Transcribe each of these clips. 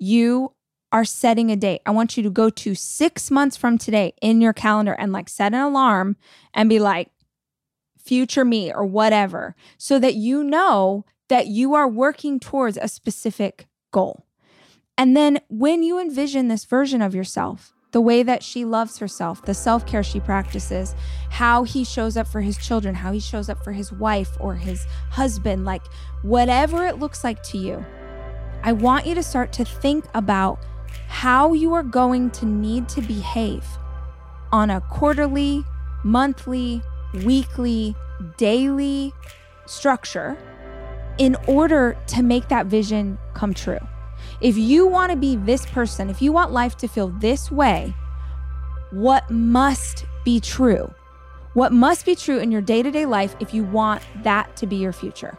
you are setting a date. I want you to go to six months from today in your calendar and like set an alarm and be like, future me or whatever, so that you know that you are working towards a specific goal. And then when you envision this version of yourself, the way that she loves herself, the self care she practices, how he shows up for his children, how he shows up for his wife or his husband, like whatever it looks like to you, I want you to start to think about how you are going to need to behave on a quarterly, monthly, weekly, daily structure in order to make that vision come true. If you want to be this person, if you want life to feel this way, what must be true? What must be true in your day to day life if you want that to be your future?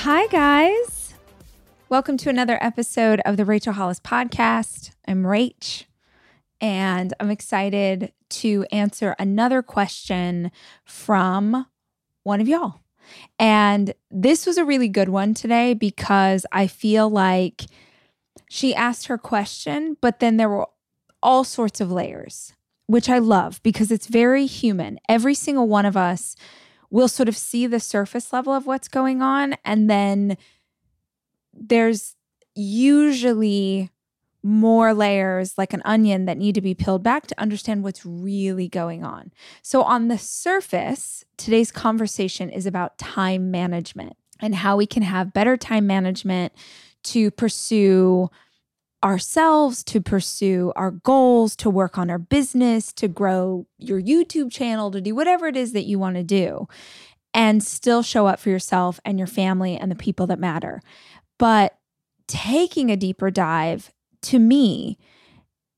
Hi, guys. Welcome to another episode of the Rachel Hollis Podcast. I'm Rach, and I'm excited to answer another question from one of y'all. And this was a really good one today because I feel like she asked her question, but then there were all sorts of layers, which I love because it's very human. Every single one of us will sort of see the surface level of what's going on. And then there's usually more layers like an onion that need to be peeled back to understand what's really going on. So, on the surface, today's conversation is about time management and how we can have better time management to pursue ourselves, to pursue our goals, to work on our business, to grow your YouTube channel, to do whatever it is that you want to do, and still show up for yourself and your family and the people that matter. But taking a deeper dive, to me,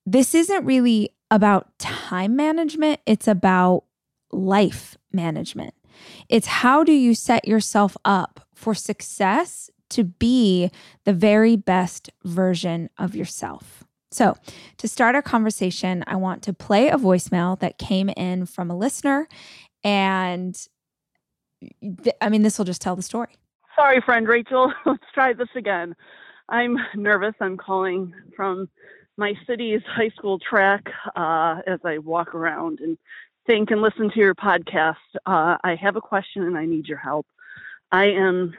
this isn't really about time management, it's about life management. It's how do you set yourself up for success to be the very best version of yourself. So, to start our conversation, I want to play a voicemail that came in from a listener. And th- I mean, this will just tell the story. Sorry, friend Rachel. Let's try this again. I'm nervous. I'm calling from my city's high school track uh, as I walk around and think and listen to your podcast. Uh, I have a question and I need your help. I am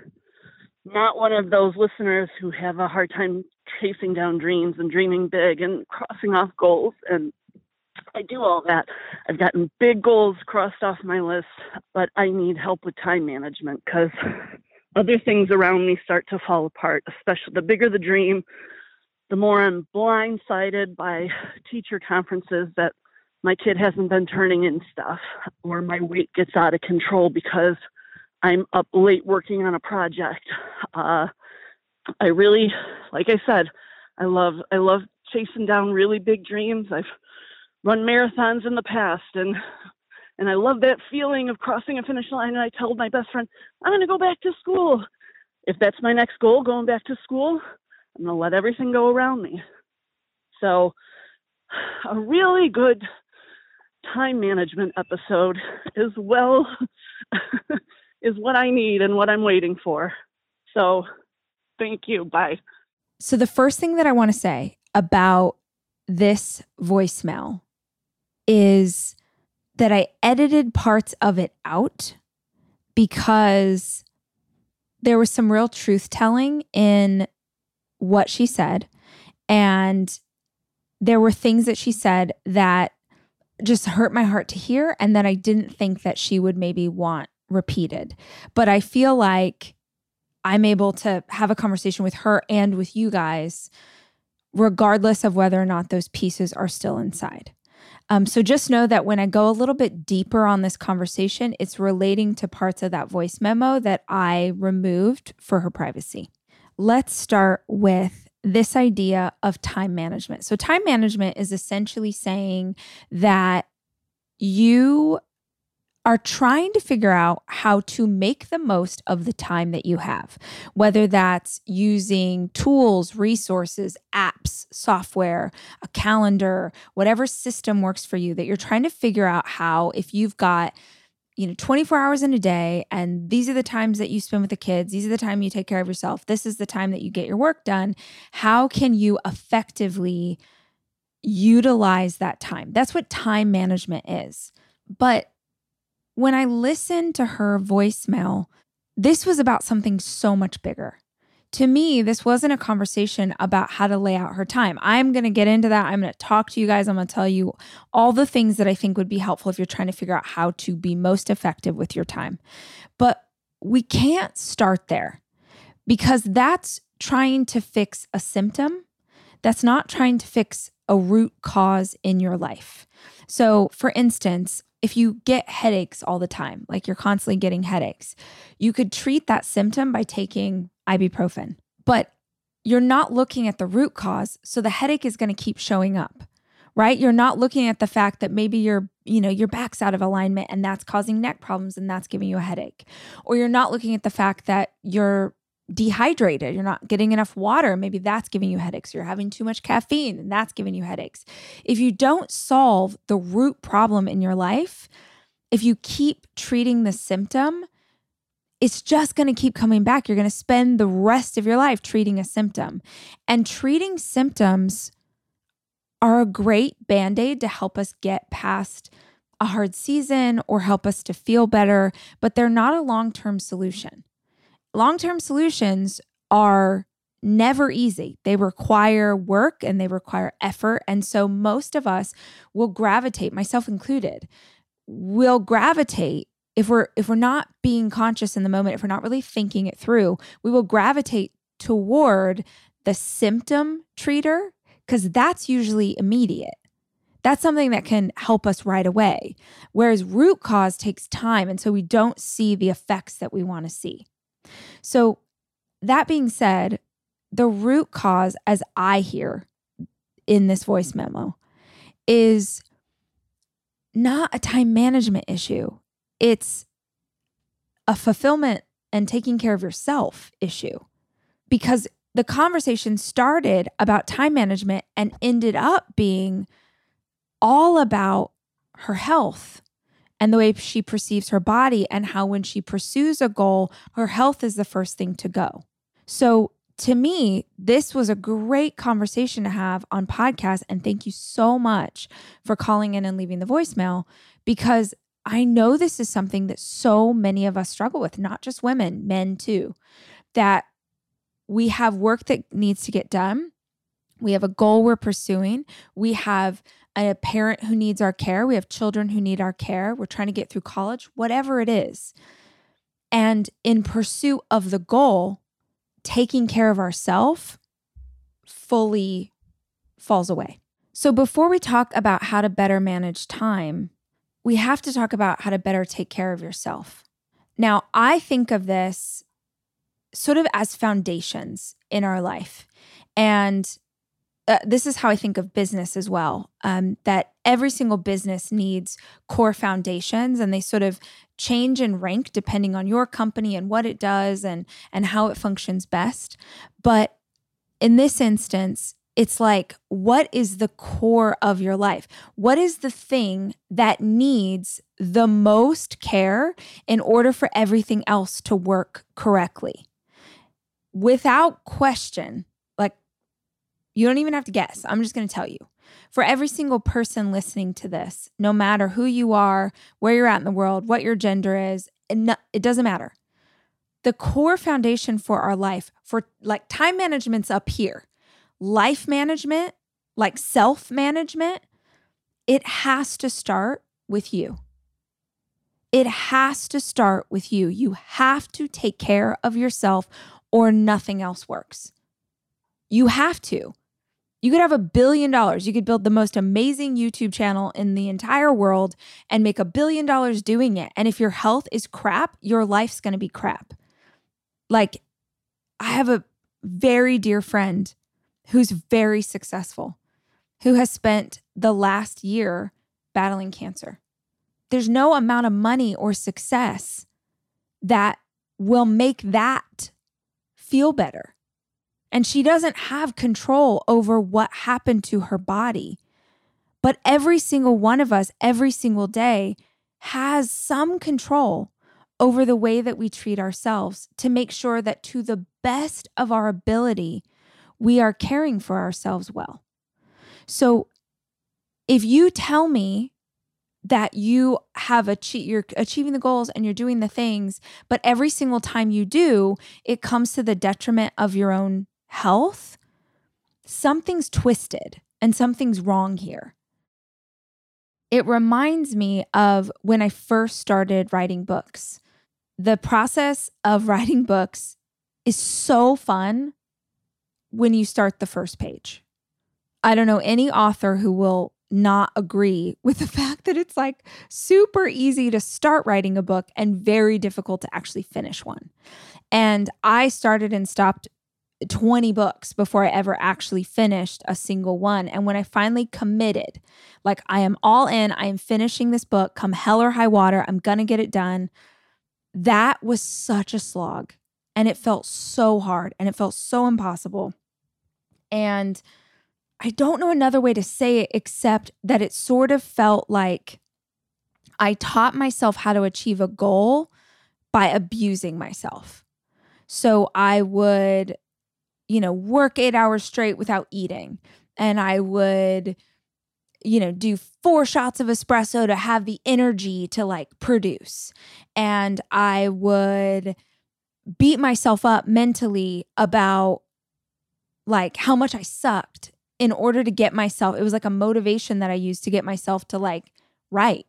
not one of those listeners who have a hard time chasing down dreams and dreaming big and crossing off goals. And I do all that. I've gotten big goals crossed off my list, but I need help with time management because other things around me start to fall apart, especially the bigger the dream, the more I'm blindsided by teacher conferences that my kid hasn't been turning in stuff or my weight gets out of control because I'm up late working on a project. Uh, I really, like I said, I love I love chasing down really big dreams. I've run marathons in the past, and and I love that feeling of crossing a finish line. And I told my best friend, I'm going to go back to school. If that's my next goal, going back to school, I'm going to let everything go around me. So, a really good time management episode is well is what I need and what I'm waiting for. So thank you. Bye. So, the first thing that I want to say about this voicemail is that I edited parts of it out because there was some real truth telling in what she said. And there were things that she said that just hurt my heart to hear and that I didn't think that she would maybe want repeated. But I feel like I'm able to have a conversation with her and with you guys regardless of whether or not those pieces are still inside. Um, so just know that when I go a little bit deeper on this conversation, it's relating to parts of that voice memo that I removed for her privacy. Let's start with this idea of time management. So, time management is essentially saying that you are trying to figure out how to make the most of the time that you have, whether that's using tools, resources, apps, software, a calendar, whatever system works for you, that you're trying to figure out how, if you've got you know 24 hours in a day and these are the times that you spend with the kids these are the time you take care of yourself this is the time that you get your work done how can you effectively utilize that time? That's what time management is. But when I listened to her voicemail, this was about something so much bigger. To me, this wasn't a conversation about how to lay out her time. I'm going to get into that. I'm going to talk to you guys. I'm going to tell you all the things that I think would be helpful if you're trying to figure out how to be most effective with your time. But we can't start there because that's trying to fix a symptom. That's not trying to fix a root cause in your life. So, for instance, if you get headaches all the time, like you're constantly getting headaches, you could treat that symptom by taking ibuprofen. But you're not looking at the root cause, so the headache is going to keep showing up. Right? You're not looking at the fact that maybe your, you know, your back's out of alignment and that's causing neck problems and that's giving you a headache. Or you're not looking at the fact that you're dehydrated, you're not getting enough water, maybe that's giving you headaches. You're having too much caffeine and that's giving you headaches. If you don't solve the root problem in your life, if you keep treating the symptom, it's just going to keep coming back. You're going to spend the rest of your life treating a symptom. And treating symptoms are a great band aid to help us get past a hard season or help us to feel better, but they're not a long term solution long term solutions are never easy. They require work and they require effort. And so most of us will gravitate, myself included, will gravitate if we're if we're not being conscious in the moment, if we're not really thinking it through, we will gravitate toward the symptom treater because that's usually immediate. That's something that can help us right away. Whereas root cause takes time. And so we don't see the effects that we want to see. So, that being said, the root cause, as I hear in this voice memo, is not a time management issue. It's a fulfillment and taking care of yourself issue. Because the conversation started about time management and ended up being all about her health and the way she perceives her body, and how when she pursues a goal, her health is the first thing to go. So, to me, this was a great conversation to have on podcast. And thank you so much for calling in and leaving the voicemail because I know this is something that so many of us struggle with, not just women, men too, that we have work that needs to get done. We have a goal we're pursuing. We have a parent who needs our care. We have children who need our care. We're trying to get through college, whatever it is. And in pursuit of the goal, taking care of ourselves fully falls away. So, before we talk about how to better manage time, we have to talk about how to better take care of yourself. Now, I think of this sort of as foundations in our life. And uh, this is how I think of business as well. Um, that every single business needs core foundations, and they sort of change and rank depending on your company and what it does and and how it functions best. But in this instance, it's like what is the core of your life? What is the thing that needs the most care in order for everything else to work correctly? Without question, you don't even have to guess. I'm just going to tell you. For every single person listening to this, no matter who you are, where you're at in the world, what your gender is, it doesn't matter. The core foundation for our life, for like time management's up here, life management, like self management, it has to start with you. It has to start with you. You have to take care of yourself or nothing else works. You have to. You could have a billion dollars. You could build the most amazing YouTube channel in the entire world and make a billion dollars doing it. And if your health is crap, your life's going to be crap. Like, I have a very dear friend who's very successful, who has spent the last year battling cancer. There's no amount of money or success that will make that feel better. And she doesn't have control over what happened to her body. But every single one of us, every single day, has some control over the way that we treat ourselves to make sure that to the best of our ability, we are caring for ourselves well. So if you tell me that you have achieved you're achieving the goals and you're doing the things but every single time you do it comes to the detriment of your own health something's twisted and something's wrong here. It reminds me of when i first started writing books. The process of writing books is so fun when you start the first page. I don't know any author who will not agree with the fact that it's like super easy to start writing a book and very difficult to actually finish one. And I started and stopped 20 books before I ever actually finished a single one. And when I finally committed, like I am all in, I am finishing this book, come hell or high water, I'm going to get it done. That was such a slog. And it felt so hard and it felt so impossible. And I don't know another way to say it except that it sort of felt like I taught myself how to achieve a goal by abusing myself. So I would, you know, work eight hours straight without eating. And I would, you know, do four shots of espresso to have the energy to like produce. And I would beat myself up mentally about like how much I sucked in order to get myself, it was like a motivation that I used to get myself to like write,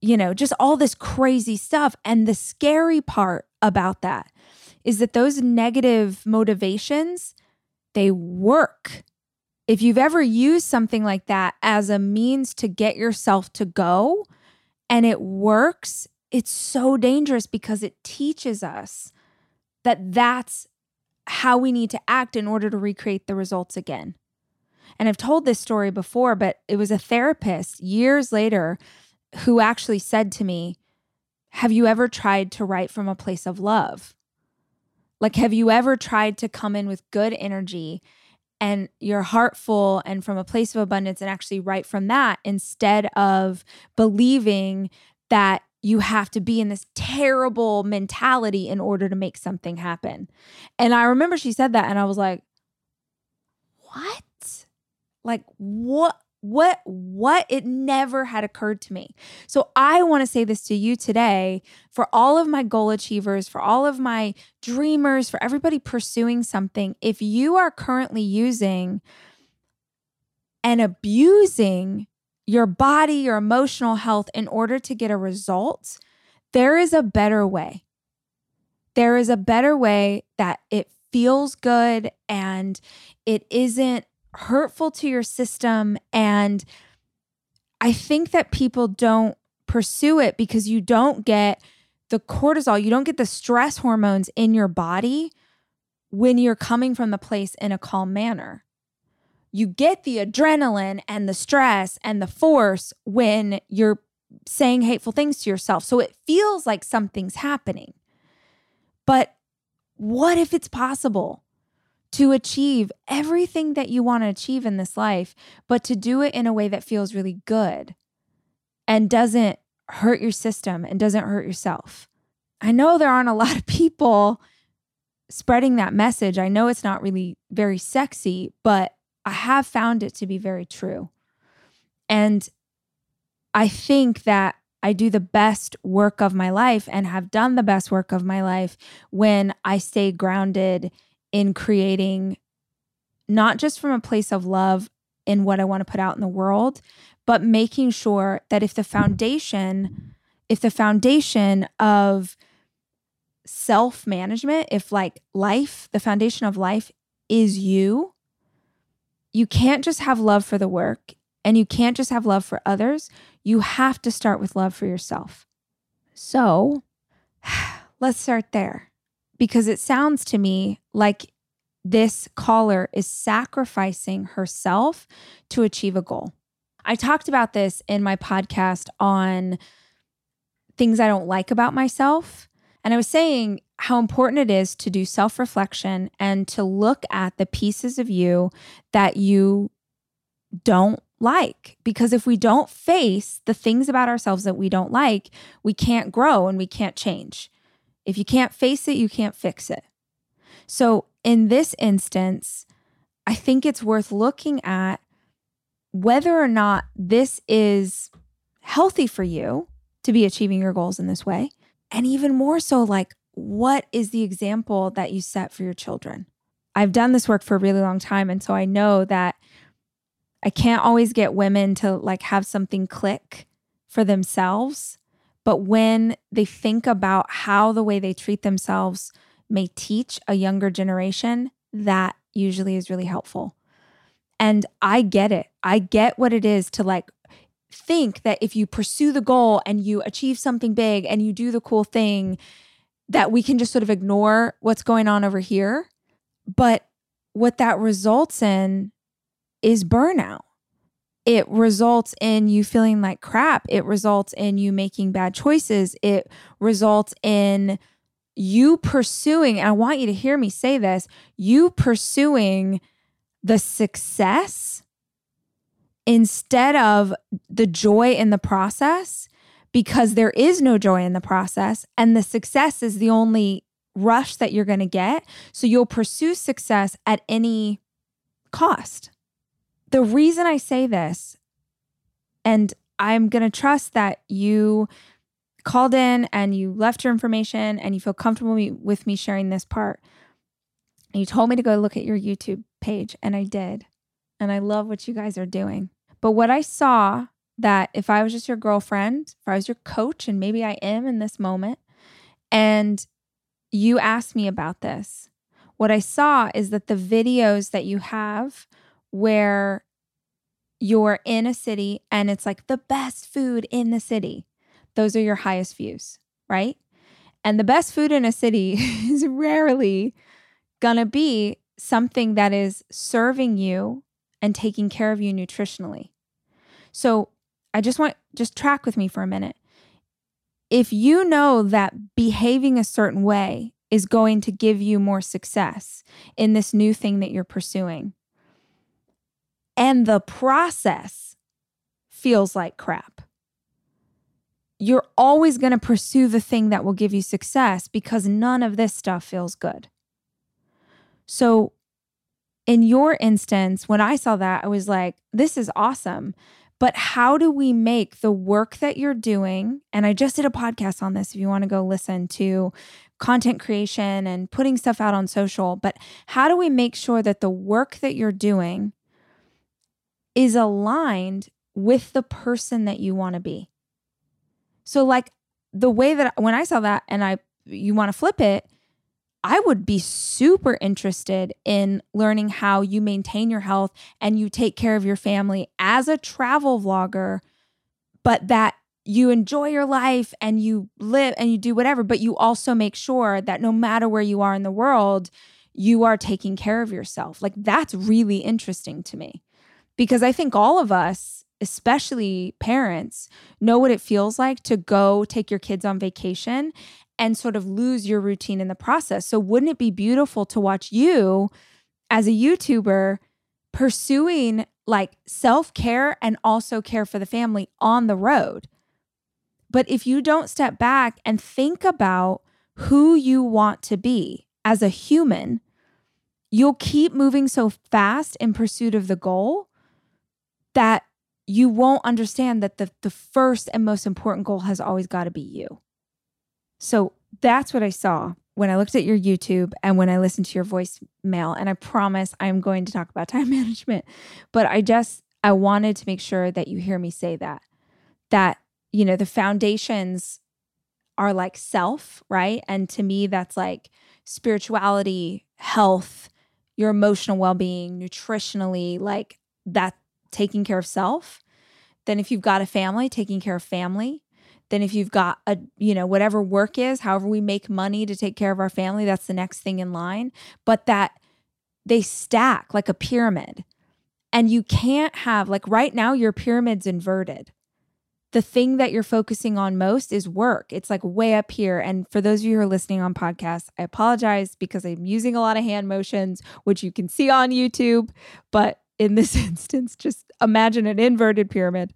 you know, just all this crazy stuff. And the scary part about that is that those negative motivations, they work. If you've ever used something like that as a means to get yourself to go and it works, it's so dangerous because it teaches us that that's how we need to act in order to recreate the results again. And I've told this story before, but it was a therapist years later who actually said to me, Have you ever tried to write from a place of love? Like, have you ever tried to come in with good energy and your heart full and from a place of abundance and actually write from that instead of believing that you have to be in this terrible mentality in order to make something happen? And I remember she said that, and I was like, What? Like what what what it never had occurred to me. So I want to say this to you today for all of my goal achievers, for all of my dreamers, for everybody pursuing something. If you are currently using and abusing your body, your emotional health in order to get a result, there is a better way. There is a better way that it feels good and it isn't hurtful to your system. And I think that people don't pursue it because you don't get the cortisol, you don't get the stress hormones in your body when you're coming from the place in a calm manner. You get the adrenaline and the stress and the force when you're saying hateful things to yourself. So it feels like something's happening. But what if it's possible to achieve everything that you want to achieve in this life, but to do it in a way that feels really good and doesn't hurt your system and doesn't hurt yourself. I know there aren't a lot of people spreading that message. I know it's not really very sexy, but I have found it to be very true. And I think that I do the best work of my life and have done the best work of my life when I stay grounded in creating not just from a place of love in what I want to put out in the world, but making sure that if the foundation, if the foundation of self management, if like life, the foundation of life is you, you can't just have love for the work and you can't just have love for others. You have to start with love for yourself. So let's start there because it sounds to me like this caller is sacrificing herself to achieve a goal. I talked about this in my podcast on things I don't like about myself. And I was saying how important it is to do self reflection and to look at the pieces of you that you don't like. Because if we don't face the things about ourselves that we don't like, we can't grow and we can't change. If you can't face it, you can't fix it. So in this instance, I think it's worth looking at whether or not this is healthy for you to be achieving your goals in this way. And even more so, like, what is the example that you set for your children? I've done this work for a really long time. And so I know that I can't always get women to like have something click for themselves. But when they think about how the way they treat themselves may teach a younger generation, that usually is really helpful. And I get it. I get what it is to like think that if you pursue the goal and you achieve something big and you do the cool thing, that we can just sort of ignore what's going on over here. But what that results in is burnout. It results in you feeling like crap. It results in you making bad choices. It results in you pursuing, and I want you to hear me say this you pursuing the success instead of the joy in the process because there is no joy in the process and the success is the only rush that you're going to get. So you'll pursue success at any cost. The reason I say this, and I'm going to trust that you called in and you left your information and you feel comfortable with me sharing this part. You told me to go look at your YouTube page, and I did. And I love what you guys are doing. But what I saw that if I was just your girlfriend, if I was your coach, and maybe I am in this moment, and you asked me about this, what I saw is that the videos that you have where you're in a city and it's like the best food in the city, those are your highest views, right? And the best food in a city is rarely going to be something that is serving you and taking care of you nutritionally. So I just want just track with me for a minute. If you know that behaving a certain way is going to give you more success in this new thing that you're pursuing, and the process feels like crap, you're always going to pursue the thing that will give you success because none of this stuff feels good. So, in your instance, when I saw that, I was like, this is awesome. But how do we make the work that you're doing? And I just did a podcast on this if you want to go listen to content creation and putting stuff out on social. But how do we make sure that the work that you're doing is aligned with the person that you want to be? So, like the way that when I saw that and I, you want to flip it, I would be super interested in learning how you maintain your health and you take care of your family as a travel vlogger, but that you enjoy your life and you live and you do whatever, but you also make sure that no matter where you are in the world, you are taking care of yourself. Like that's really interesting to me because I think all of us, especially parents, know what it feels like to go take your kids on vacation and sort of lose your routine in the process. So, wouldn't it be beautiful to watch you as a YouTuber pursuing like self care and also care for the family on the road? But if you don't step back and think about who you want to be as a human, you'll keep moving so fast in pursuit of the goal that you won't understand that the, the first and most important goal has always got to be you. So that's what I saw when I looked at your YouTube and when I listened to your voicemail. And I promise I'm going to talk about time management. But I just, I wanted to make sure that you hear me say that. That, you know, the foundations are like self, right? And to me, that's like spirituality, health, your emotional well being, nutritionally, like that taking care of self. Then, if you've got a family, taking care of family. Then, if you've got a, you know, whatever work is, however we make money to take care of our family, that's the next thing in line. But that they stack like a pyramid. And you can't have, like right now, your pyramid's inverted the thing that you're focusing on most is work. It's like way up here. And for those of you who are listening on podcasts, I apologize because I'm using a lot of hand motions, which you can see on YouTube. But in this instance, just imagine an inverted pyramid.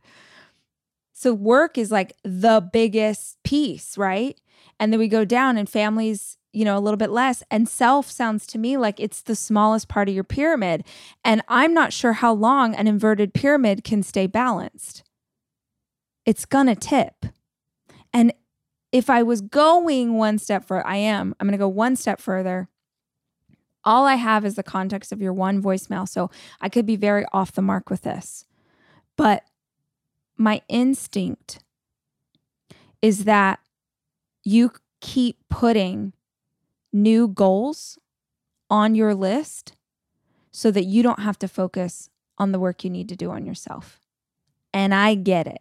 So work is like the biggest piece, right? And then we go down and families, you know, a little bit less. And self sounds to me like it's the smallest part of your pyramid. And I'm not sure how long an inverted pyramid can stay balanced it's to tip. And if I was going one step further, I am, I'm to go one step further. All I have is the context of your one voicemail. So I could be very off the mark with this. But my instinct is that you keep putting new goals on your list so that you don't have to focus on the work you need to do on yourself. And I get it.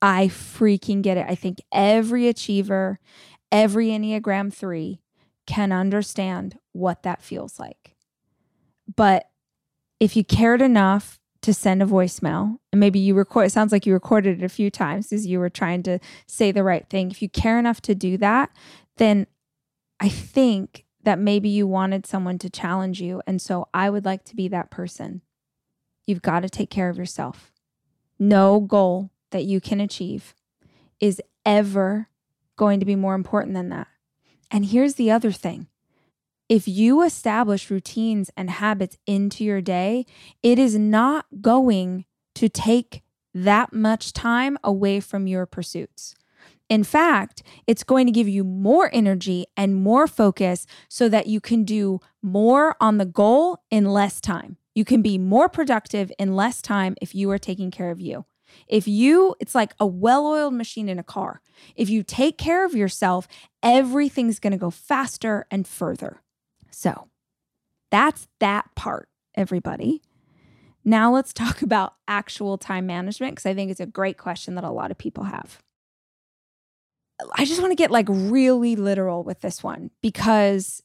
I freaking get it. I think every achiever, every Enneagram 3 can understand what that feels like. But if you cared enough to send a voicemail, and maybe you record, it sounds like you recorded it a few times as you were trying to say the right thing. If you care enough to do that, then I think that maybe you wanted someone to challenge you. And so I would like to be that person. You've got to take care of yourself. No goal that you can achieve is ever going to be more important than that. And here's the other thing if you establish routines and habits into your day, it is not going to take that much time away from your pursuits. In fact, it's going to give you more energy and more focus so that you can do more on the goal in less time. You can be more productive in less time if you are taking care of you. If you, it's like a well oiled machine in a car. If you take care of yourself, everything's going to go faster and further. So that's that part, everybody. Now let's talk about actual time management because I think it's a great question that a lot of people have. I just want to get like really literal with this one because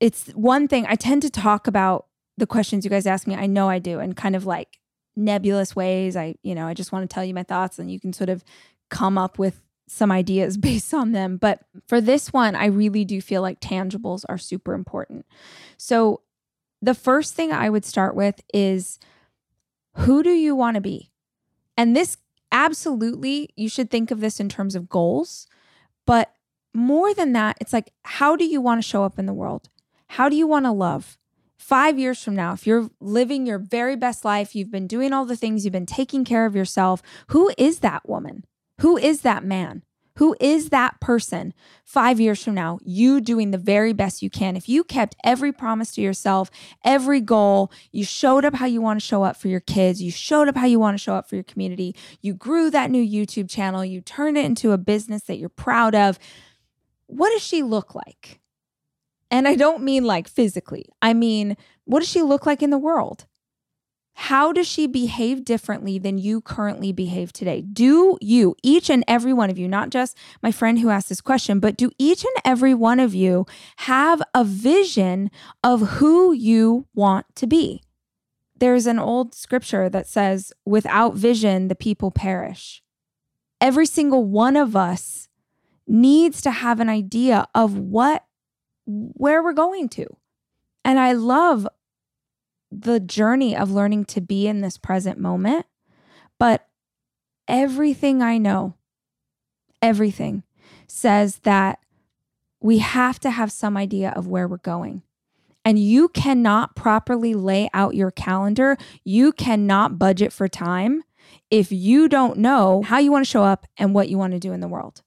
it's one thing I tend to talk about the questions you guys ask me. I know I do, and kind of like nebulous ways. I, you know, I just want to tell you my thoughts and you can sort of come up with some ideas based on them. But for this one, I really do feel like tangibles are super important. So the first thing I would start with is who do you want to be? And this absolutely, you should think of this in terms of goals. But more than that, it's like, how do you want to show up in the world? How do you want to love? Five years from now, if you're living your very best life, you've been doing all the things, you've been taking care of yourself, who is that woman? Who is that man? Who is that person five years from now? You doing the very best you can. If you kept every promise to yourself, every goal, you showed up how you want to show up for your kids, you showed up how you want to show up for your community, you grew that new YouTube channel, you turned it into a business that you're proud of. What does she look like? And I don't mean like physically, I mean, what does she look like in the world? How does she behave differently than you currently behave today? Do you, each and every one of you, not just my friend who asked this question, but do each and every one of you have a vision of who you want to be? There's an old scripture that says, without vision, the people perish. Every single one of us needs to have an idea of what where we're going to. And I love the journey of learning to be in this present moment. But everything I know, everything says that we have to have some idea of where we're going. And you cannot properly lay out your calendar. You cannot budget for time if you don't know how you want to show up and what you want to do in the world.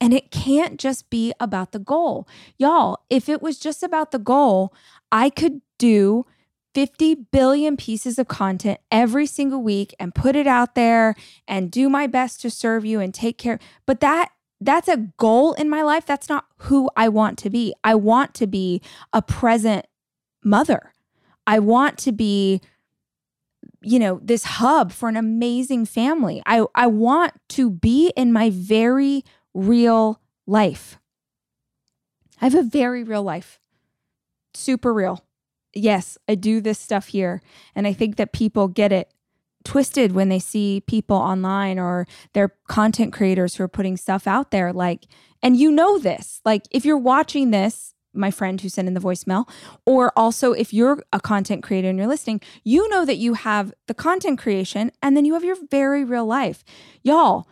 And it can't just be about the goal. Y'all, if it was just about the goal, I could do 50 billion pieces of content every single week and put it out there and do my best to serve you and take care. But that that's a goal in my life. That's not who I want to be. I want to be a present mother. I want to be you know, this hub for an amazing family. I I want to be in my very real life. I have a very real life. Super real. Yes, I do this stuff here and I think that people get it twisted when they see people online or their content creators who are putting stuff out there like and you know this. Like if you're watching this my friend who sent in the voicemail, or also if you're a content creator and you're listening, you know that you have the content creation and then you have your very real life. Y'all,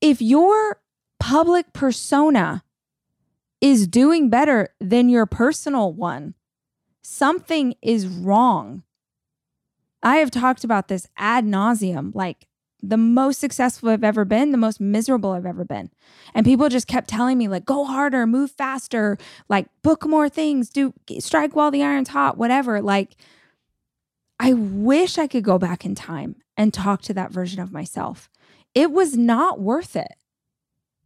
if your public persona is doing better than your personal one, something is wrong. I have talked about this ad nauseum. Like the most successful I've ever been, the most miserable I've ever been. And people just kept telling me, like, go harder, move faster, like, book more things, do strike while the iron's hot, whatever. Like, I wish I could go back in time and talk to that version of myself. It was not worth it.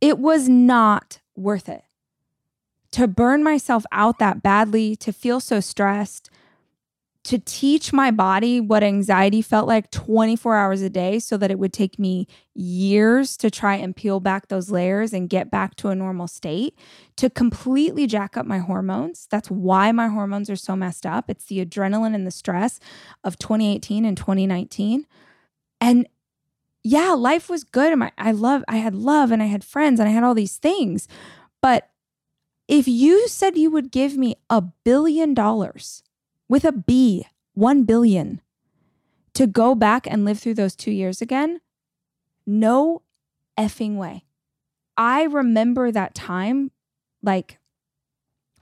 It was not worth it. To burn myself out that badly, to feel so stressed, to teach my body what anxiety felt like 24 hours a day so that it would take me years to try and peel back those layers and get back to a normal state, to completely jack up my hormones. That's why my hormones are so messed up. It's the adrenaline and the stress of 2018 and 2019. And yeah, life was good. And I love, I had love and I had friends and I had all these things. But if you said you would give me a billion dollars, with a B, 1 billion, to go back and live through those two years again? No effing way. I remember that time like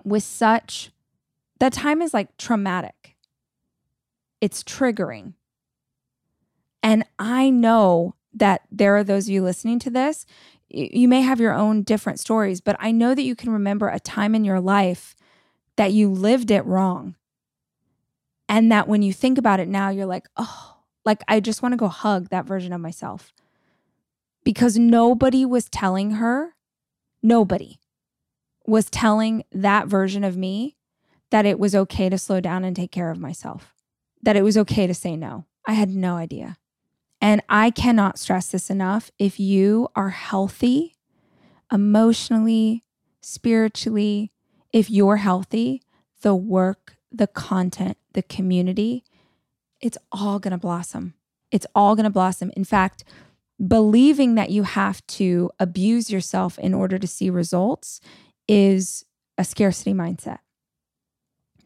with such, that time is like traumatic. It's triggering. And I know that there are those of you listening to this, you may have your own different stories, but I know that you can remember a time in your life that you lived it wrong and that when you think about it now, you're like, oh, like I just want to go hug that version of myself. Because nobody was telling her, nobody was telling that version of me that it was okay to slow down and take care of myself, that it was okay to say no. I had no idea. And I cannot stress this enough. If you are healthy emotionally, spiritually, if you're healthy, the work, the content, the community, it's all going to blossom. It's all going to blossom. In fact, believing that you have to abuse yourself in order to see results is a scarcity mindset.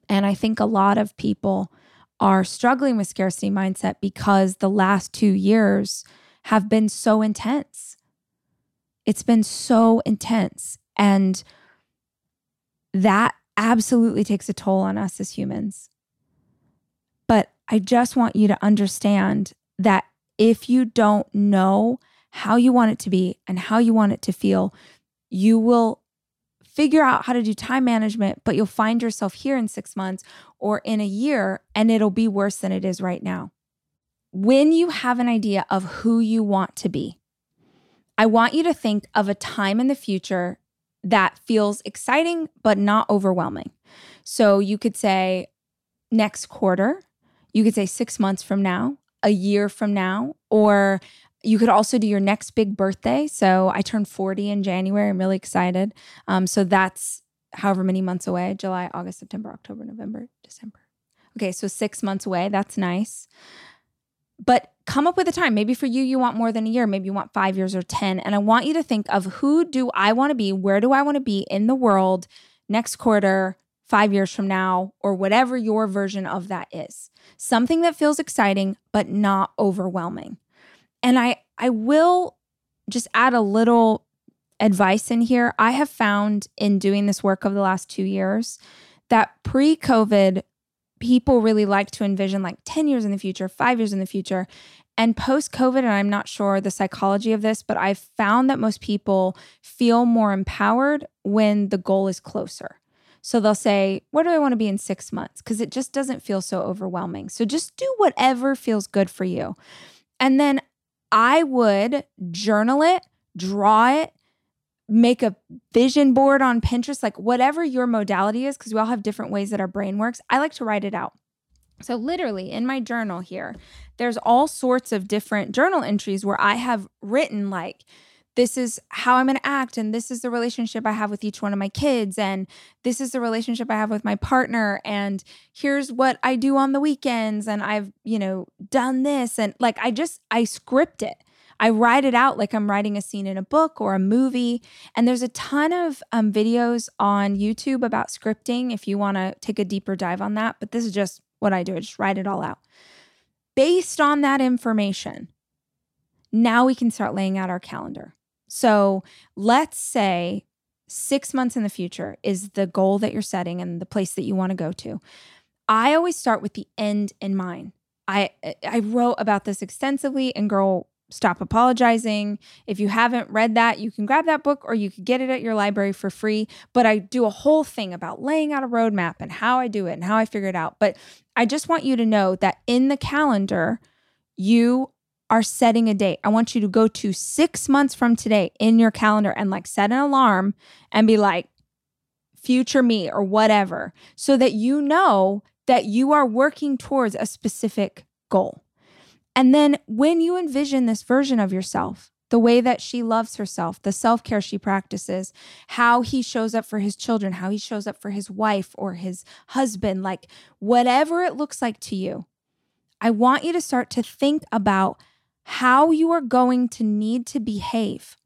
And I think a lot of people are struggling with scarcity mindset because the last two years have been so intense. It's been so intense. And that absolutely takes a toll on us as humans. But I just want you to understand that if you don't know how you want it to be and how you want it to feel, you will figure out how to do time management, but you'll find yourself here in six months or in a year, and it'll be worse than it is right now. When you have an idea of who you want to be, I want you to think of a time in the future that feels exciting, but not overwhelming. So you could say next quarter, you could say six months from now, a year from now, or you could also do your next big birthday. So I turned 40 in January. I'm really excited. Um, so that's however many months away July, August, September, October, November, December. Okay, so six months away. That's nice. But come up with a time. Maybe for you, you want more than a year. Maybe you want five years or 10. And I want you to think of who do I want to be? Where do I want to be in the world next quarter, five years from now, or whatever your version of that is. Something that feels exciting, but not overwhelming. And I, I will just add a little advice in here. I have found in doing this work over the last two years that pre COVID, people really like to envision like 10 years in the future, five years in the future. And post COVID, and I'm not sure the psychology of this, but I've found that most people feel more empowered when the goal is closer. So they'll say, What do I want to be in six months? Because it just doesn't feel so overwhelming. So just do whatever feels good for you. And then I would journal it, draw it, make a vision board on Pinterest, like whatever your modality is, because we all have different ways that our brain works. I like to write it out. So, literally, in my journal here, there's all sorts of different journal entries where I have written, like, this is how I'm going to act, and this is the relationship I have with each one of my kids, and this is the relationship I have with my partner, and here's what I do on the weekends, and I've, you know, done this. And like, I just, I script it. I write it out like I'm writing a scene in a book or a movie. And there's a ton of um, videos on YouTube about scripting if you want to take a deeper dive on that. But this is just what I do. I just write it all out. Based on that information, now we can start laying out our calendar. So let's say six months in the future is the goal that you're setting and the place that you want to go to. I always start with the end in mind. I I wrote about this extensively in Girl Stop Apologizing. If you haven't read that, you can grab that book or you could get it at your library for free. But I do a whole thing about laying out a roadmap and how I do it and how I figure it out. But I just want you to know that in the calendar, you are setting a date. I want you to go to six months from today in your calendar and like set an alarm and be like, future me or whatever, so that you know that you are working towards a specific goal. And then when you envision this version of yourself, the way that she loves herself, the self care she practices, how he shows up for his children, how he shows up for his wife or his husband, like whatever it looks like to you, I want you to start to think about how you are going to need to behave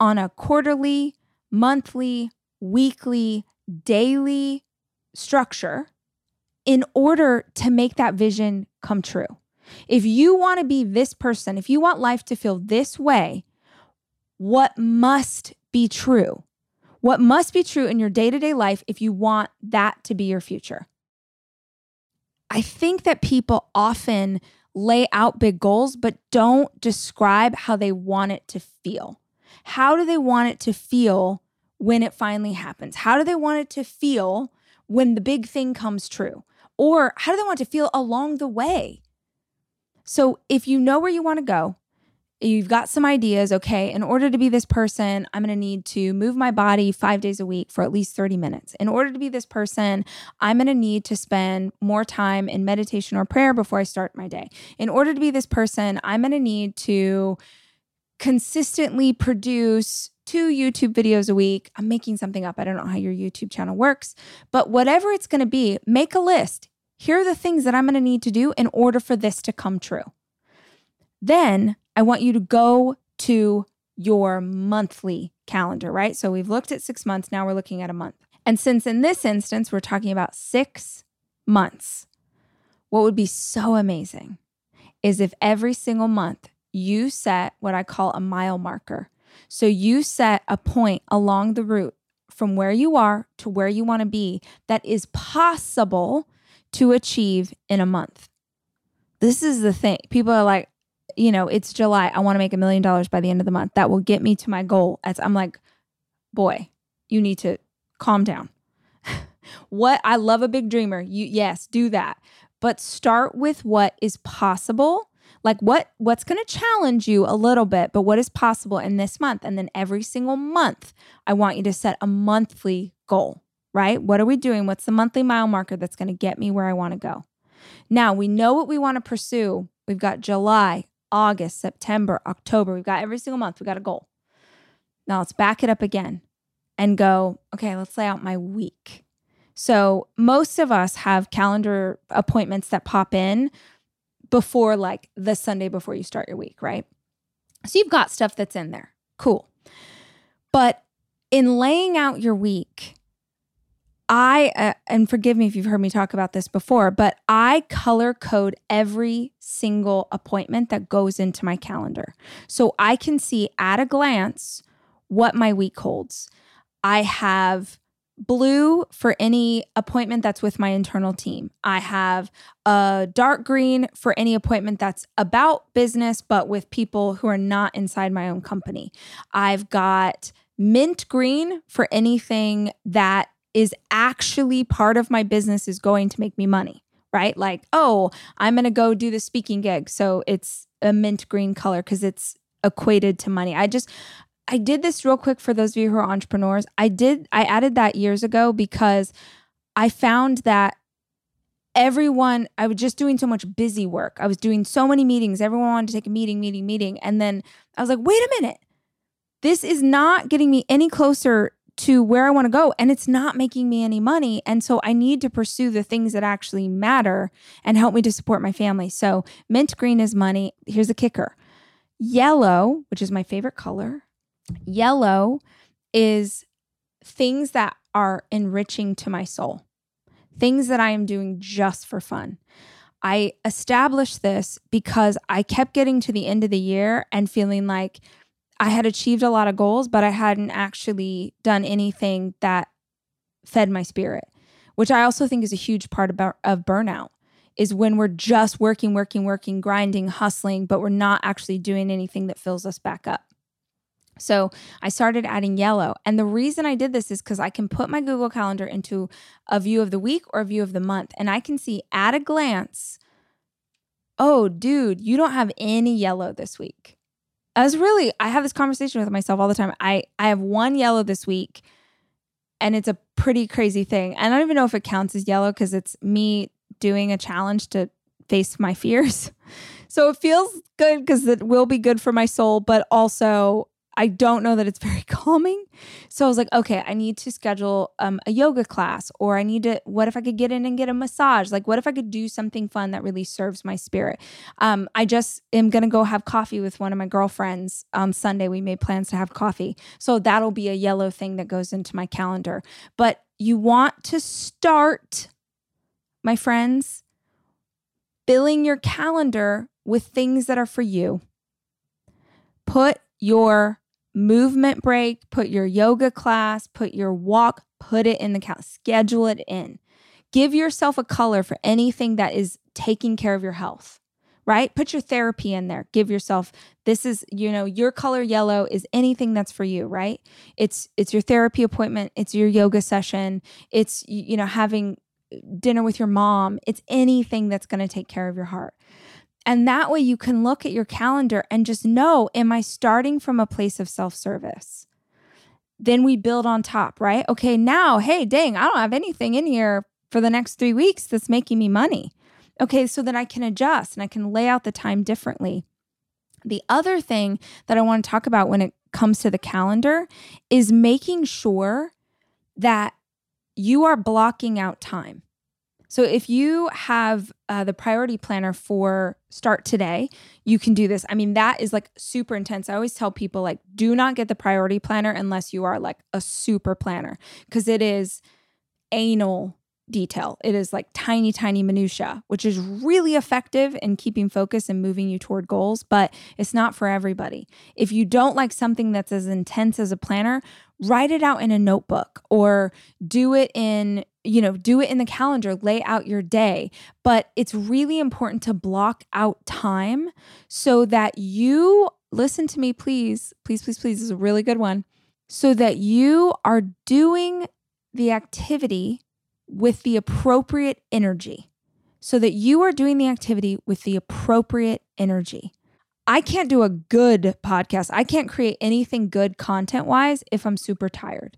on a quarterly, monthly, weekly, daily structure in order to make that vision come true. If you want to be this person, if you want life to feel this way, what must be true? What must be true in your day to day life if you want that to be your future? I think that people often lay out big goals, but don't describe how they want it to feel. How do they want it to feel when it finally happens? How do they want it to feel when the big thing comes true? Or how do they want it to feel along the way? So if you know where you want to go, you've got some ideas, okay, in order to be this person, I'm going to need to move my body 5 days a week for at least 30 minutes. In order to be this person, I'm going to need to spend more time in meditation or prayer before I start my day. In order to be this person, I'm going to need to consistently produce two YouTube videos a week. I'm making something up. I don't know how your YouTube channel works, but whatever it's going to be, make a list here are the things that I'm going to need to do in order for this to come true. Then I want you to go to your monthly calendar, right? So we've looked at six months. Now we're looking at a month. And since in this instance, we're talking about six months, what would be so amazing is if every single month you set what I call a mile marker. So you set a point along the route from where you are to where you want to be that is possible to achieve in a month. This is the thing. People are like, you know, it's July. I want to make a million dollars by the end of the month. That will get me to my goal. As I'm like, boy, you need to calm down. what I love a big dreamer. You yes, do that. But start with what is possible. Like what what's going to challenge you a little bit, but what is possible in this month and then every single month I want you to set a monthly goal right? What are we doing? What's the monthly mile marker that's going to get me where I want to go? Now we know what we want to pursue. We've got July, August, September, October. We've got every single month. We got a goal. Now let's back it up again and go, okay, let's lay out my week. So most of us have calendar appointments that pop in before like the Sunday before you start your week, right? So you've got stuff that's in there. Cool. But in laying out your week, I, uh, and forgive me if you've heard me talk about this before, but I color code every single appointment that goes into my calendar. So I can see at a glance what my week holds. I have blue for any appointment that's with my internal team. I have a dark green for any appointment that's about business, but with people who are not inside my own company. I've got mint green for anything that is actually part of my business is going to make me money, right? Like, oh, I'm going to go do the speaking gig. So it's a mint green color because it's equated to money. I just, I did this real quick for those of you who are entrepreneurs. I did, I added that years ago because I found that everyone, I was just doing so much busy work. I was doing so many meetings. Everyone wanted to take a meeting, meeting, meeting. And then I was like, wait a minute. This is not getting me any closer to where I want to go and it's not making me any money. And so I need to pursue the things that actually matter and help me to support my family. So mint green is money. Here's a kicker yellow, which is my favorite color, yellow is things that are enriching to my soul, things that I am doing just for fun. I established this because I kept getting to the end of the year and feeling like I had achieved a lot of goals, but I hadn't actually done anything that fed my spirit, which I also think is a huge part about, of burnout is when we're just working, working, working, grinding, hustling, but we're not actually doing anything that fills us back up. So I started adding yellow. And the reason I did this is because I can put my Google Calendar into a view of the week or a view of the month, and I can see at a glance, oh, dude, you don't have any yellow this week. I was really, I have this conversation with myself all the time. I, I have one yellow this week and it's a pretty crazy thing. I don't even know if it counts as yellow because it's me doing a challenge to face my fears. So it feels good because it will be good for my soul, but also I don't know that it's very calming. So I was like, okay, I need to schedule um, a yoga class, or I need to, what if I could get in and get a massage? Like, what if I could do something fun that really serves my spirit? Um, I just am going to go have coffee with one of my girlfriends on Sunday. We made plans to have coffee. So that'll be a yellow thing that goes into my calendar. But you want to start, my friends, filling your calendar with things that are for you. Put your movement break, put your yoga class, put your walk, put it in the count, schedule it in. Give yourself a color for anything that is taking care of your health, right? Put your therapy in there. Give yourself this is, you know, your color yellow is anything that's for you, right? It's it's your therapy appointment, it's your yoga session, it's you know, having uh, dinner with your mom. It's anything that's going to take care of your heart. And that way you can look at your calendar and just know, am I starting from a place of self service? Then we build on top, right? Okay, now, hey, dang, I don't have anything in here for the next three weeks that's making me money. Okay, so then I can adjust and I can lay out the time differently. The other thing that I want to talk about when it comes to the calendar is making sure that you are blocking out time. So if you have uh, the priority planner for start today, you can do this. I mean, that is like super intense. I always tell people like, do not get the priority planner unless you are like a super planner because it is anal detail. It is like tiny, tiny minutia, which is really effective in keeping focus and moving you toward goals, but it's not for everybody. If you don't like something that's as intense as a planner, write it out in a notebook or do it in you know, do it in the calendar, lay out your day. But it's really important to block out time so that you listen to me, please, please, please, please. This is a really good one. So that you are doing the activity with the appropriate energy. So that you are doing the activity with the appropriate energy. I can't do a good podcast. I can't create anything good content wise if I'm super tired.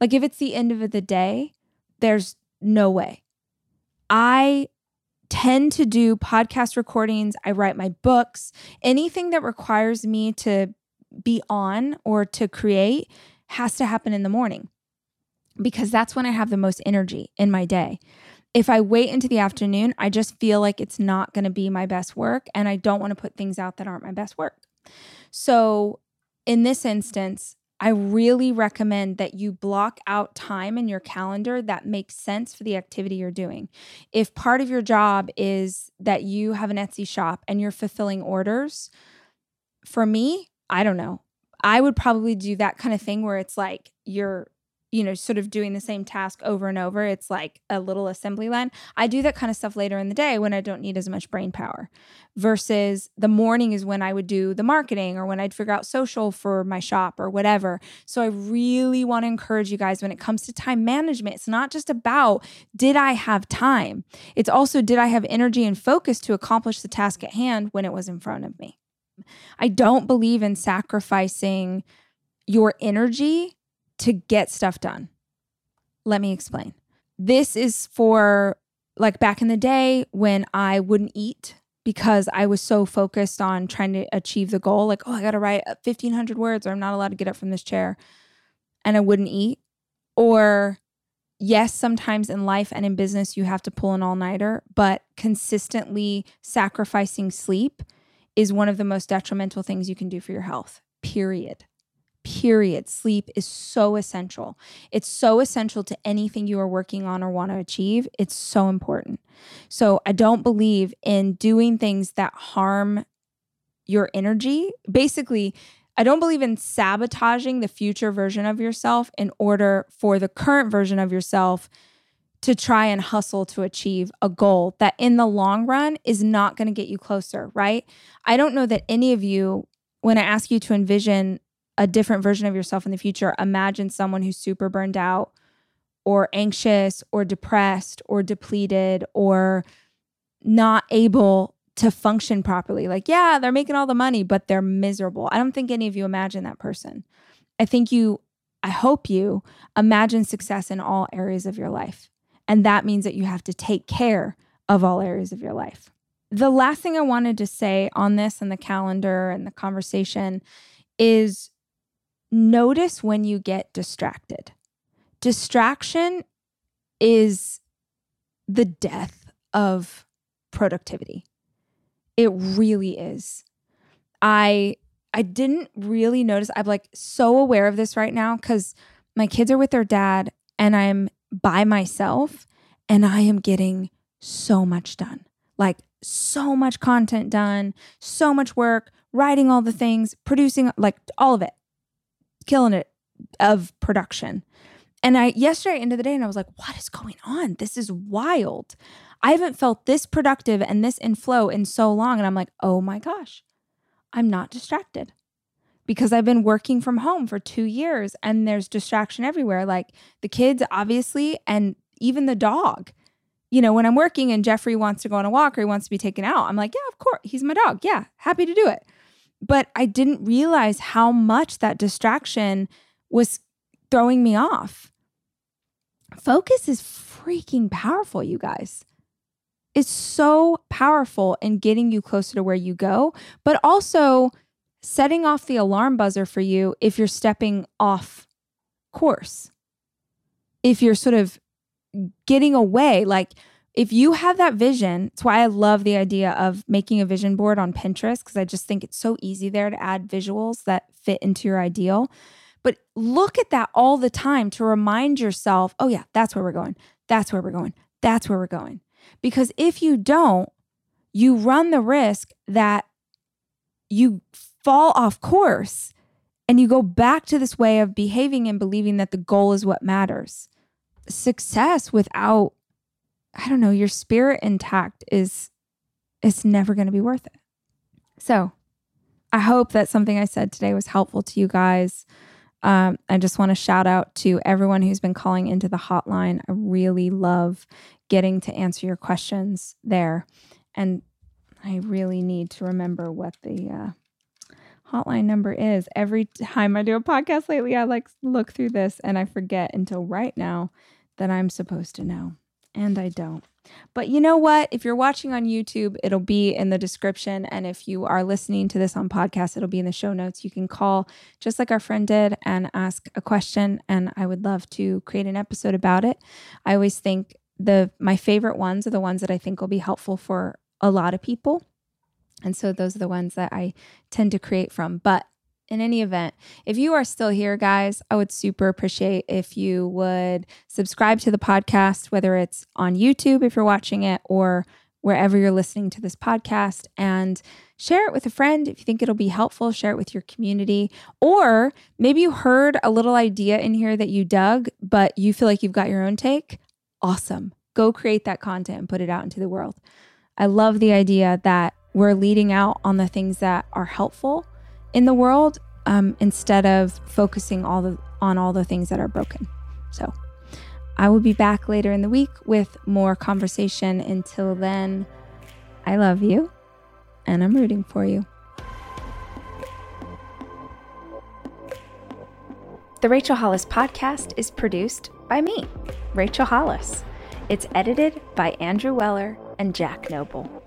Like if it's the end of the day, there's no way. I tend to do podcast recordings, I write my books, anything that requires me to be on or to create has to happen in the morning because that's when I have the most energy in my day. If I wait into the afternoon, I just feel like it's not going to be my best work and I don't want to put things out that aren't my best work. So, in this instance, I really recommend that you block out time in your calendar that makes sense for the activity you're doing. If part of your job is that you have an Etsy shop and you're fulfilling orders, for me, I don't know. I would probably do that kind of thing where it's like you're you know, sort of doing the same task over and over. It's like a little assembly line. I do that kind of stuff later in the day when I don't need as much brain power. Versus the morning is when I would do the marketing or when I'd figure out social for my shop or whatever. So I really want to encourage you guys when it comes to time management, it's not just about did I have time? It's also did I have energy and focus to accomplish the task at hand when it was in front of me? I don't believe in sacrificing your energy to get stuff done. Let me explain. This is for like back in the day when I wouldn't eat because I was so focused on trying to achieve the goal. Like, oh, I got to write 1,500 words or I'm not allowed to get up from this chair. And I wouldn't eat. Or, yes, sometimes in life and in business, you have to pull an all nighter, but consistently sacrificing sleep is one of the most detrimental things you can do for your health, period period. Sleep is so essential. It's so essential to anything you are working on or want to achieve. It's so important. So I don't believe in doing things that harm your energy. Basically, I don't believe in sabotaging the future version of yourself in order for the current version of yourself to try and hustle to achieve a goal that in the long run is not going to get you closer, right? I don't know that any of you, when I ask you to envision a different version of yourself in the future, imagine someone who's super burned out or anxious or depressed or depleted or not able to function properly. Like, yeah, they're making all the money, but they're miserable. I don't think any of you imagine that person. I think you, I hope you imagine success in all areas of your life. And that means that you have to take care of all areas of your life. The last thing I wanted to say on this and the calendar and the conversation is notice when you get distracted. Distraction is the death of productivity. It really is. I I didn't really notice. I'm like so aware of this right now cuz my kids are with their dad and I'm by myself and I am getting so much done. Like so much content done, so much work, writing all the things, producing like all of it killing it of production. And I yesterday into the day and I was like, what is going on? This is wild. I haven't felt this productive and this in flow in so long. And I'm like, oh my gosh, I'm not distracted because I've been working from home for two years and there's distraction everywhere. Like the kids, obviously, and even the dog. You know, when I'm working and Jeffrey wants to go on a walk or he wants to be taken out, I'm like, yeah, of course, he's my dog. Yeah, happy to do it. But I didn't realize how much that distraction was throwing me off. Focus is freaking powerful, you guys. It's so powerful in getting you closer to where you go, but also setting off the alarm buzzer for you if you're stepping off course. If you're sort of getting away, like if you have that vision, it's why I love the idea of making a vision board on Pinterest because I just think it's so easy there to add visuals that fit into your ideal. But look at that all the time to remind yourself, oh, yeah, that's where we're going. That's where we're going. That's where we're going. Because if you don't, you run the risk that you fall off course and you go back to this way of behaving and believing that the goal is what matters. Success without I don't know, your spirit intact is it's never going to be worth it. So, I hope that something I said today was helpful to you guys. Um, I just want to shout out to everyone who's been calling into the hotline. I really love getting to answer your questions there. And I really need to remember what the uh, hotline number is. Every time I do a podcast lately, I like look through this and I forget until right now that I'm supposed to know and I don't. But you know what? If you're watching on YouTube, it'll be in the description. And if you are listening to this on podcast, it'll be in the show notes. You can call just like our friend did and ask a question. And I would love to create an episode about it. I always think the my favorite ones are the ones that I think will be helpful for a lot of people. And so those are the ones that I tend to create from. But in any event, if you are still here, guys, I would super appreciate if you would subscribe to the podcast, whether it's on YouTube if you're watching it or wherever you're listening to this podcast, and share it with a friend if you think it'll be helpful. Share it with your community. Or maybe you heard a little idea in here that you dug, but you feel like you've got your own take. Awesome. Go create that content and put it out into the world. I love the idea that we're leading out on the things that are helpful in the world um, instead of focusing all the on all the things that are broken. So I will be back later in the week with more conversation. Until then, I love you and I'm rooting for you. The Rachel Hollis podcast is produced by me, Rachel Hollis. It's edited by Andrew Weller and Jack Noble.